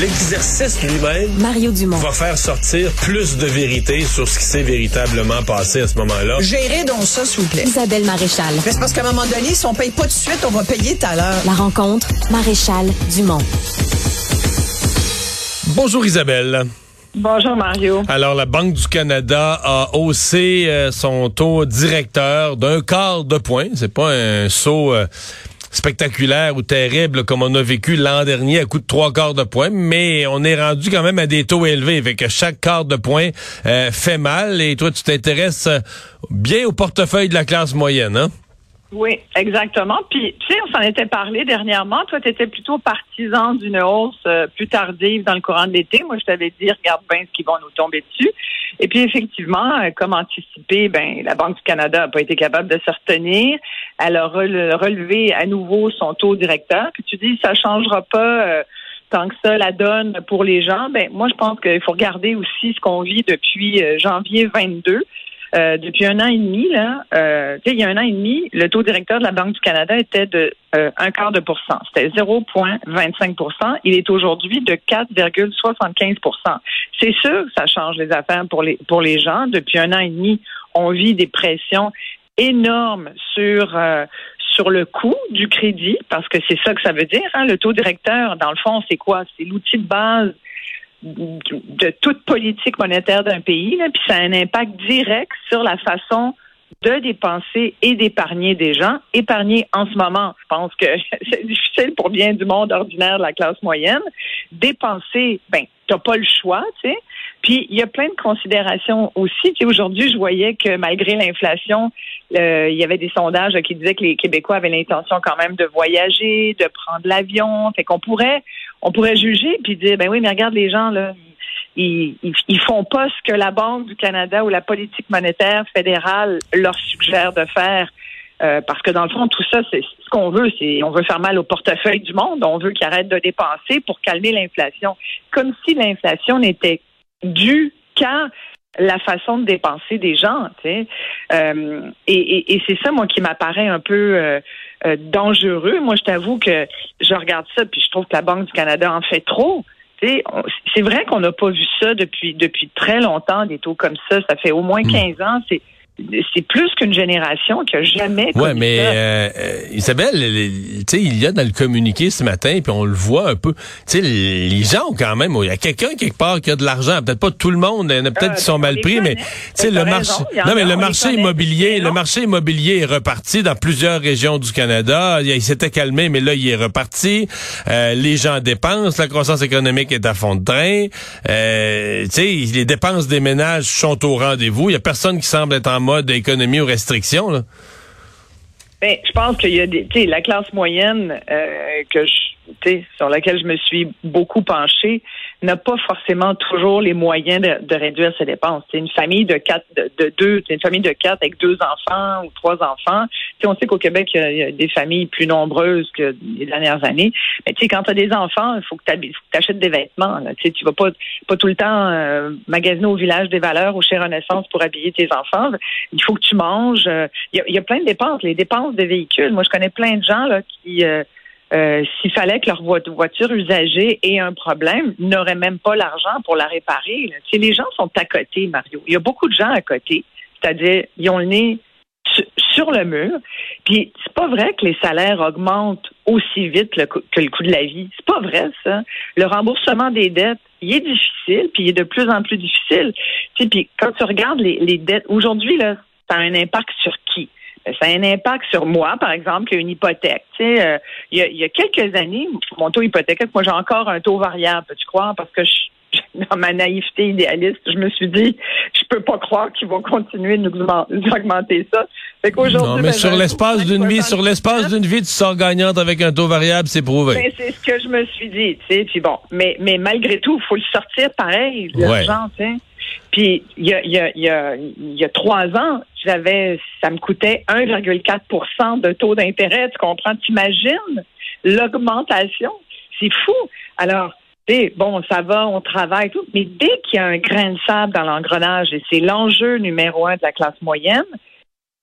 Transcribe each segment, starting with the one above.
L'exercice lui-même Mario Dumont. va faire sortir plus de vérité sur ce qui s'est véritablement passé à ce moment-là. Gérez donc ça, s'il vous plaît. Isabelle Maréchal. Mais c'est parce qu'à un moment donné, si on paye pas tout de suite, on va payer tout à l'heure. La rencontre, Maréchal Dumont. Bonjour Isabelle. Bonjour Mario. Alors, la Banque du Canada a haussé euh, son taux directeur d'un quart de point. C'est pas un saut euh, spectaculaire ou terrible comme on a vécu l'an dernier à coup de trois quarts de point, mais on est rendu quand même à des taux élevés, que chaque quart de point euh, fait mal. Et toi, tu t'intéresses bien au portefeuille de la classe moyenne, hein? Oui, exactement. Puis, tu sais, on s'en était parlé dernièrement. Toi, tu étais plutôt partisan d'une hausse euh, plus tardive dans le courant de l'été. Moi, je t'avais dit, regarde bien ce qui va nous tomber dessus. Et puis, effectivement, euh, comme anticipé, ben, la Banque du Canada n'a pas été capable de se retenir. Elle a relevé à nouveau son taux directeur. Puis tu dis, ça changera pas. Euh, tant que ça la donne pour les gens, ben moi je pense qu'il faut regarder aussi ce qu'on vit depuis janvier 22. Euh, depuis un an et demi, là, euh, il y a un an et demi, le taux directeur de la Banque du Canada était de euh, un quart de pourcent. C'était 0,25% Il est aujourd'hui de 4,75% C'est sûr que ça change les affaires pour les pour les gens. Depuis un an et demi, on vit des pressions énormes sur euh, sur le coût du crédit, parce que c'est ça que ça veut dire. Hein. Le taux directeur, dans le fond, c'est quoi? C'est l'outil de base de toute politique monétaire d'un pays, là, puis ça a un impact direct sur la façon de dépenser et d'épargner des gens. Épargner en ce moment, je pense que c'est difficile pour bien du monde ordinaire de la classe moyenne. Dépenser, ben, t'as pas le choix, tu sais. Puis il y a plein de considérations aussi. Tu aujourd'hui, je voyais que malgré l'inflation, euh, il y avait des sondages qui disaient que les Québécois avaient l'intention quand même de voyager, de prendre l'avion. Fait qu'on pourrait, on pourrait juger puis dire, ben oui, mais regarde les gens là, ils, ils, font pas ce que la Banque du Canada ou la politique monétaire fédérale leur suggère de faire. Euh, parce que dans le fond, tout ça, c'est ce qu'on veut, c'est on veut faire mal au portefeuille du monde, on veut qu'ils arrêtent de dépenser pour calmer l'inflation. Comme si l'inflation n'était due qu'à la façon de dépenser des gens. Euh, et, et, c'est ça, moi, qui m'apparaît un peu euh, dangereux. Moi, je t'avoue que je regarde ça, puis je trouve que la Banque du Canada en fait trop c'est vrai qu'on n'a pas vu ça depuis depuis très longtemps, des taux comme ça. Ça fait au moins 15 hmm. ans. C'est c'est plus qu'une génération qui a jamais Ouais, mais euh, euh, Isabelle, tu sais, il y a dans le communiqué ce matin, puis on le voit un peu. Tu sais, les gens ont quand même, il y a quelqu'un quelque part qui a de l'argent. Peut-être pas tout le monde, il y en a peut-être qui sont mal pris, mais tu sais, le marché, non mais le marché immobilier, le marché immobilier est reparti dans plusieurs régions du Canada. Il, s'était calmé, mais là il est reparti. Euh, les gens dépensent, la croissance économique est à fond de train. tu sais, les dépenses des ménages sont au rendez-vous. Il y a personne qui semble être en mode d'économie ou restriction? Ben, je pense qu'il y a des, la classe moyenne euh, que je, sur laquelle je me suis beaucoup penchée, n'a pas forcément toujours les moyens de, réduire ses dépenses. C'est une famille de quatre, de, deux, c'est une famille de quatre avec deux enfants ou trois enfants. sais, on sait qu'au Québec, il y, a, des familles plus nombreuses que les dernières années. Mais tu quand tu as des enfants, il faut que tu achètes des vêtements. Tu sais, tu vas pas, pas tout le temps euh, magasiner au village des valeurs ou chez Renaissance pour habiller tes enfants. Il faut que tu manges. Il y, a, plein de dépenses. Les dépenses de véhicules. Moi, je connais plein de gens là qui euh, euh, s'il fallait que leur voiture usagée ait un problème, n'auraient même pas l'argent pour la réparer. Si les gens sont à côté, Mario. Il y a beaucoup de gens à côté. C'est-à-dire, ils ont le nez sur le mur. Puis c'est pas vrai que les salaires augmentent aussi vite que le coût de la vie. C'est pas vrai ça. Le remboursement des dettes, il est difficile, puis il est de plus en plus difficile. Puis quand tu regardes les, les dettes aujourd'hui là, ça a un impact sur ça a un impact sur moi, par exemple, qu'une hypothèque. Tu sais, euh, il, y a, quelques années, mon taux hypothécaire, moi j'ai encore un taux variable, tu crois, parce que je, dans ma naïveté idéaliste, je me suis dit, je peux pas croire qu'ils vont continuer de nous augmenter ça. Fait non, mais ben, sur l'espace d'une vie, sur l'espace d'une vie, tu sors gagnante avec un taux variable, c'est prouvé. Ben, c'est ce que je me suis dit, tu sais. Puis bon, mais mais malgré tout, il faut le sortir pareil, l'argent, tu sais. Puis il y a, y, a, y, a, y a trois ans, j'avais, ça me coûtait 1,4% de taux d'intérêt. Tu comprends? T'imagines l'augmentation? C'est fou. Alors, bon, ça va, on travaille, tout, mais dès qu'il y a un grain de sable dans l'engrenage, et c'est l'enjeu numéro un de la classe moyenne,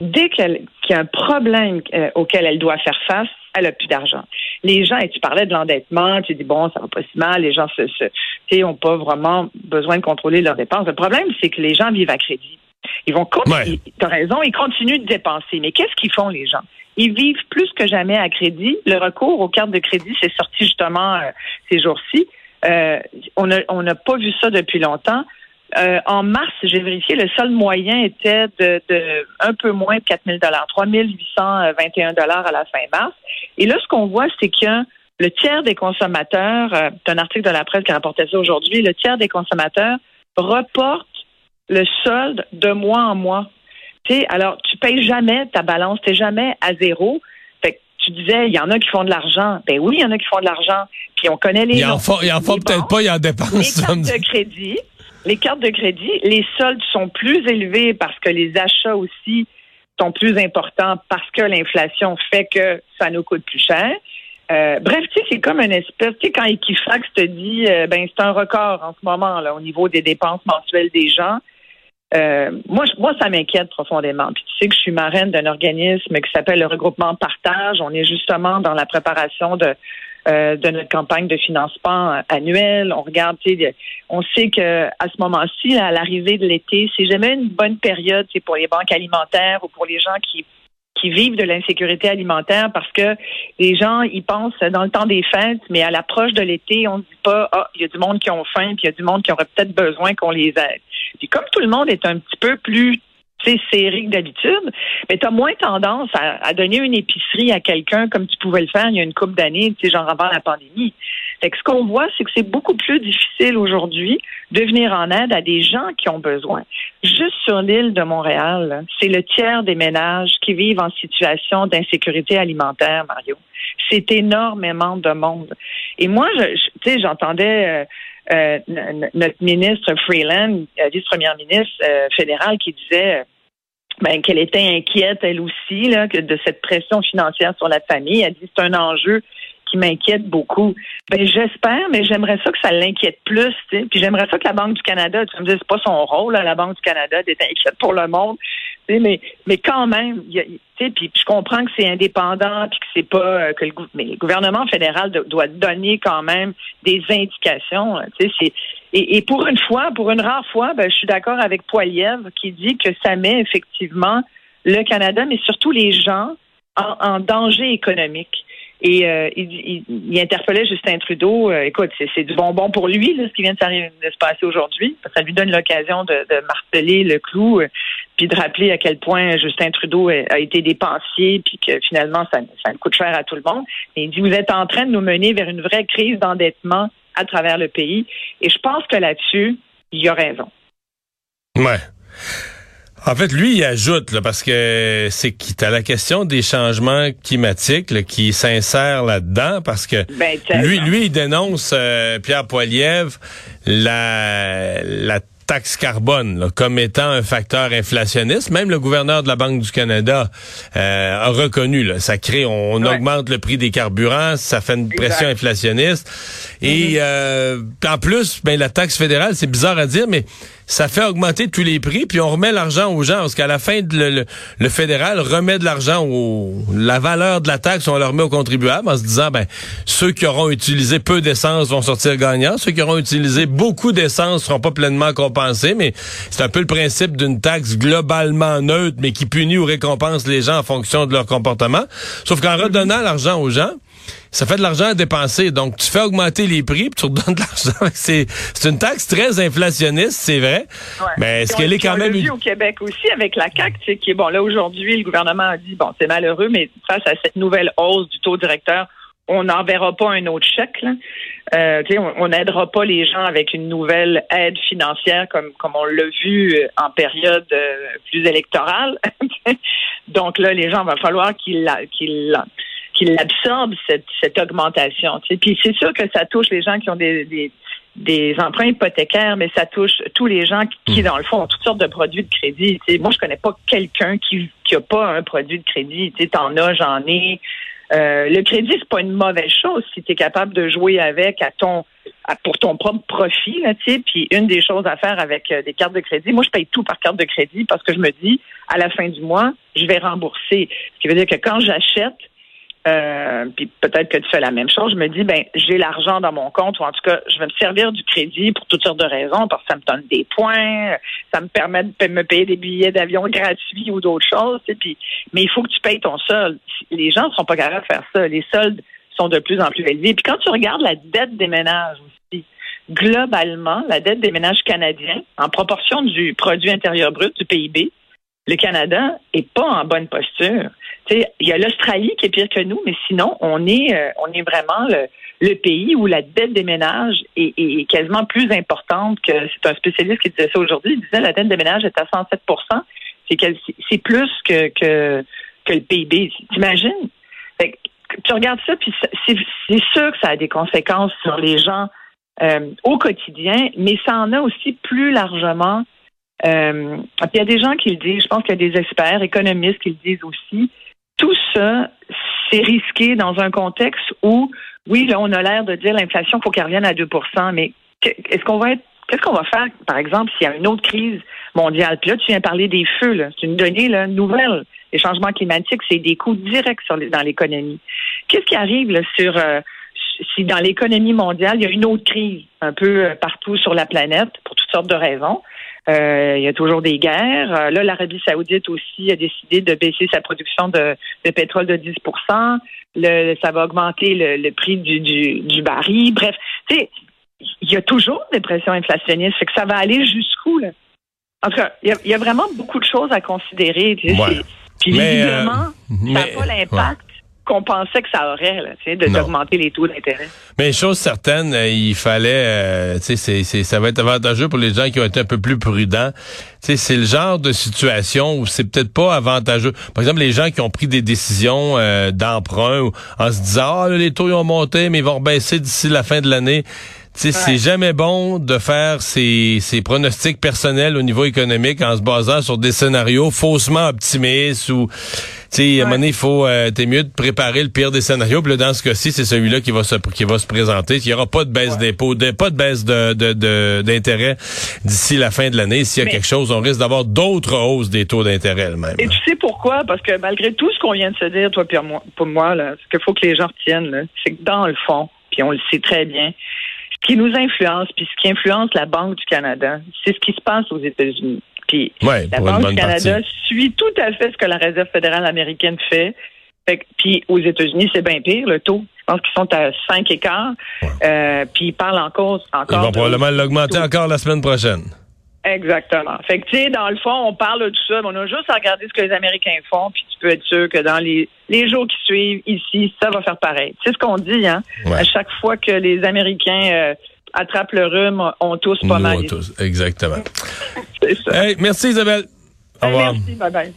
dès qu'il y a un problème euh, auquel elle doit faire face, elle a plus d'argent. Les gens, et tu parlais de l'endettement, tu dis bon, ça va pas si mal, les gens se, se ont pas vraiment besoin de contrôler leurs dépenses. Le problème, c'est que les gens vivent à crédit. Ils vont continuer. Tu as raison, ils continuent de dépenser. Mais qu'est-ce qu'ils font, les gens? Ils vivent plus que jamais à crédit. Le recours aux cartes de crédit, c'est sorti justement euh, ces jours-ci. Euh, on n'a pas vu ça depuis longtemps. Euh, en mars, j'ai vérifié, le seul moyen était de, un peu moins de 4 000 3 821 dollars à la fin mars. Et là, ce qu'on voit, c'est que le tiers des consommateurs, euh, c'est un article de la presse qui rapportait ça aujourd'hui, le tiers des consommateurs reportent le solde de mois en mois. alors, tu payes jamais ta balance, tu jamais à zéro. Tu disais, il y en a qui font de l'argent. Ben oui, il y en a qui font de l'argent. Puis on connaît les. Il en il en faut peut-être pas, il en dépense. Les cartes de crédit, les cartes de crédit, les soldes sont plus élevés parce que les achats aussi sont plus importants parce que l'inflation fait que ça nous coûte plus cher. Euh, bref, tu sais, c'est comme une espèce, tu sais, quand Equifax te dit, euh, ben c'est un record en ce moment là au niveau des dépenses mensuelles des gens. Euh, moi, moi, ça m'inquiète profondément. Puis tu sais que je suis marraine d'un organisme qui s'appelle le regroupement Partage. On est justement dans la préparation de euh, de notre campagne de financement annuelle. On regarde, on sait que à ce moment-ci, à l'arrivée de l'été, c'est jamais une bonne période pour les banques alimentaires ou pour les gens qui qui vivent de l'insécurité alimentaire parce que les gens ils pensent dans le temps des fêtes, mais à l'approche de l'été, on ne dit pas ah il y a du monde qui ont faim puis il y a du monde qui aurait peut-être besoin qu'on les aide. Comme tout le monde est un petit peu plus serré que d'habitude, mais tu as moins tendance à, donner une épicerie à quelqu'un comme tu pouvais le faire il y a une couple d'années, genre avant la pandémie. Fait que ce qu'on voit, c'est que c'est beaucoup plus difficile aujourd'hui de venir en aide à des gens qui ont besoin. Juste sur l'île de Montréal, c'est le tiers des ménages qui vivent en situation d'insécurité alimentaire, Mario. C'est énormément de monde. Et moi, je, tu sais, j'entendais euh, notre ministre Freeland, euh, vice-première ministre euh, fédérale, qui disait ben, qu'elle était inquiète, elle aussi, que de cette pression financière sur la famille. Elle dit c'est un enjeu qui m'inquiète beaucoup. Ben j'espère, mais j'aimerais ça que ça l'inquiète plus. Puis j'aimerais ça que la Banque du Canada, tu me dis c'est pas son rôle, la Banque du Canada d'être inquiète pour le monde. Mais mais quand même, puis je comprends que c'est indépendant, puis que c'est pas euh, que le, le gouvernement fédéral doit donner quand même des indications. C'est et, pour une fois, pour une rare fois, ben, je suis d'accord avec Poiliev qui dit que ça met effectivement le Canada, mais surtout les gens en danger économique. Et euh, il, il, interpellait Justin Trudeau. Euh, écoute, c'est du bonbon pour lui, là, ce qui vient de, se passer aujourd'hui. Ça lui donne l'occasion de, marteler le clou, euh, puis de rappeler à quel point Justin Trudeau a, été dépensier, puis que finalement, ça, ça coûte cher à tout le monde. Et il dit, vous êtes en train de nous mener vers une vraie crise d'endettement à travers le pays. Et je pense que là-dessus, il a raison. Ouais. En fait, lui, il ajoute, là, parce que c'est qui t'as la question des changements climatiques qui s'insère là-dedans, parce que ben, lui, lui, il dénonce euh, Pierre Poilievre la, la taxe carbone comme étant un facteur inflationniste. Même le gouverneur de la Banque du Canada euh, a reconnu, là, ça crée, on, augmente le prix des carburants, ça fait une pression inflationniste. Et mm-hmm. euh, en plus, ben, la taxe fédérale, c'est bizarre à dire, mais ça fait augmenter tous les prix, puis on remet l'argent aux gens, parce qu'à la fin, le, fédéral remet de l'argent au la valeur de la taxe, on le remet aux contribuables en se disant, ben ceux qui auront utilisé peu d'essence vont sortir gagnants, ceux qui auront utilisé beaucoup d'essence seront pas pleinement compensés, mais c'est un peu le principe d'une taxe globalement neutre, mais qui punit ou récompense les gens en fonction de leur comportement. Sauf qu'en redonnant l'argent aux gens, ça fait de l'argent à dépenser. Donc, tu fais augmenter les prix, puis tu redonnes de l'argent. C'est, c'est une taxe très inflationniste, c'est vrai. Mais est-ce qu'elle est quand même... vu au Québec aussi avec la CAQ, tu sais, qui est, bon, là, aujourd'hui, le gouvernement a dit, bon, c'est malheureux, mais face à cette nouvelle hausse du taux directeur, on n'enverra pas un autre chèque. Là. Euh, on n'aidera pas les gens avec une nouvelle aide financière comme, comme on l'a vu euh, en période euh, plus électorale. Donc là, les gens, va falloir qu'ils, qu'ils qu'il absorbe cette, cette augmentation. Tu sais. Puis c'est sûr que ça touche les gens qui ont des, des, des emprunts hypothécaires, mais ça touche tous les gens qui, hmm. dans le fond, ont toutes sortes de produits de crédit. Tu sais. Moi, je connais pas quelqu'un qui qui a pas un produit de crédit. Tu sais, t'en as, j'en ai. Euh, le crédit, c'est pas une mauvaise chose si tu es capable de jouer avec à ton pour ton propre profit, là, tu sais. Puis une des choses à faire avec euh, des cartes de crédit, moi, je paye tout par carte de crédit parce que je me dis, à la fin du mois, je vais rembourser. Ce qui veut dire que quand j'achète, euh, puis peut-être que tu fais la même chose. Je me dis, ben, j'ai l'argent dans mon compte, ou en tout cas, je vais me servir du crédit pour toutes sortes de raisons, parce que ça me donne des points, ça me permet de me payer des billets d'avion gratuits ou d'autres choses. Mais il faut que tu payes ton solde. Les gens ne sont pas capables de faire ça. Les soldes sont de plus en plus élevés. Puis quand tu regardes la dette des ménages aussi, globalement, la dette des ménages canadiens, en proportion du produit intérieur brut du PIB, le Canada est pas en bonne posture. Il y a l'Australie qui est pire que nous, mais sinon, on est, euh, on est vraiment le, pays où la dette des ménages est, quasiment plus importante que c'est un spécialiste qui disait ça aujourd'hui. Il disait la dette des ménages est à 107 C'est c'est plus que, que, que le PIB. T'imagines? Tu regardes ça, puis c'est sûr que ça a des conséquences sur les gens euh, au quotidien, mais ça en a aussi plus largement euh, il y a des gens qui le disent, je pense qu'il y a des experts, économistes qui le disent aussi. Tout ça, c'est risqué dans un contexte où, oui, là, on a l'air de dire l'inflation, faut qu'elle revienne à 2% mais est-ce qu'on va être Qu'est-ce qu'on va faire, par exemple, s'il y a une autre crise mondiale? Puis là, tu viens parler des feux, là. C'est une donnée là, nouvelle. Les changements climatiques, c'est des coûts directs dans l'économie. Qu'est-ce qui arrive là, sur euh, si dans l'économie mondiale, il y a une autre crise un peu euh, partout sur la planète pour toutes sortes de raisons? Euh, il y a toujours des guerres. Euh, là, l'Arabie saoudite aussi a décidé de baisser sa production de, pétrole de 10 le, Ça va augmenter le, prix du, du, baril. Bref, tu sais, il y a toujours des pressions inflationnistes. Fait que ça va aller jusqu'où, là? En tout cas, il y, a, vraiment beaucoup de choses à considérer. Puis, visiblement, euh, ça n'a pas l'impact qu'on pensait que ça aurait, là, d'augmenter les taux d'intérêt. Mais chose certaine, euh, il fallait, euh, tu sais, ça va être avantageux pour les gens qui ont été un peu plus prudents. Tu sais, c'est le genre de situation où c'est peut-être pas avantageux. Par exemple, les gens qui ont pris des décisions euh, d'emprunt en se disant, ah, les taux ils ont monté, mais ils vont baisser d'ici la fin de l'année. C'est jamais bon de faire ses, ses, pronostics personnels au niveau économique en se basant sur des scénarios faussement optimistes ou sais, à un moment donné, il faut, euh, t'es mieux de préparer le pire des scénarios. Puis là, dans ce cas-ci, c'est celui-là qui va se, qui va se présenter. Il n'y aura pas de baisse d'impôts, pas de baisse de, de, d'intérêt d'ici la fin de l'année. S'il y a quelque chose, on risque d'avoir d'autres hausses des taux d'intérêt même. Et tu sais pourquoi? Parce que malgré tout ce qu'on vient de se dire, toi, moi, pour moi, là, ce qu'il faut que les gens retiennent, c'est que dans le fond, puis on le sait très bien, ce qui nous influence, puis ce qui influence la Banque du Canada, c'est ce qui se passe aux États-Unis. Puis la Banque du Canada suit tout à fait ce que la Réserve fédérale américaine fait. puis aux États-Unis, c'est bien pire, le taux. Je pense qu'ils sont à 5 écarts. Euh, puis ils parlent encore. encore ils vont probablement l'augmenter encore la semaine prochaine. Exactement. Fait que, tu sais, dans le fond, on parle de tout ça, mais on a juste à regarder ce que les Américains font, puis tu peux être sûr que dans les, les jours qui suivent, ici, ça va faire pareil. C'est ce qu'on dit, hein. À chaque fois que les Américains euh, attrapent le rhume, on tousse pas mal. On tous, exactement. C'est ça. Hey, merci Isabelle. Au revoir. Merci, bye bye.